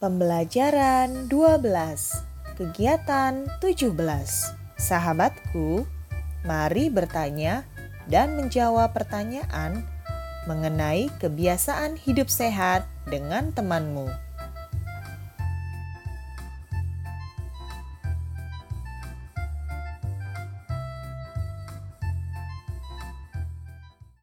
Pembelajaran 12 Kegiatan 17 Sahabatku, mari bertanya dan menjawab pertanyaan mengenai kebiasaan hidup sehat dengan temanmu.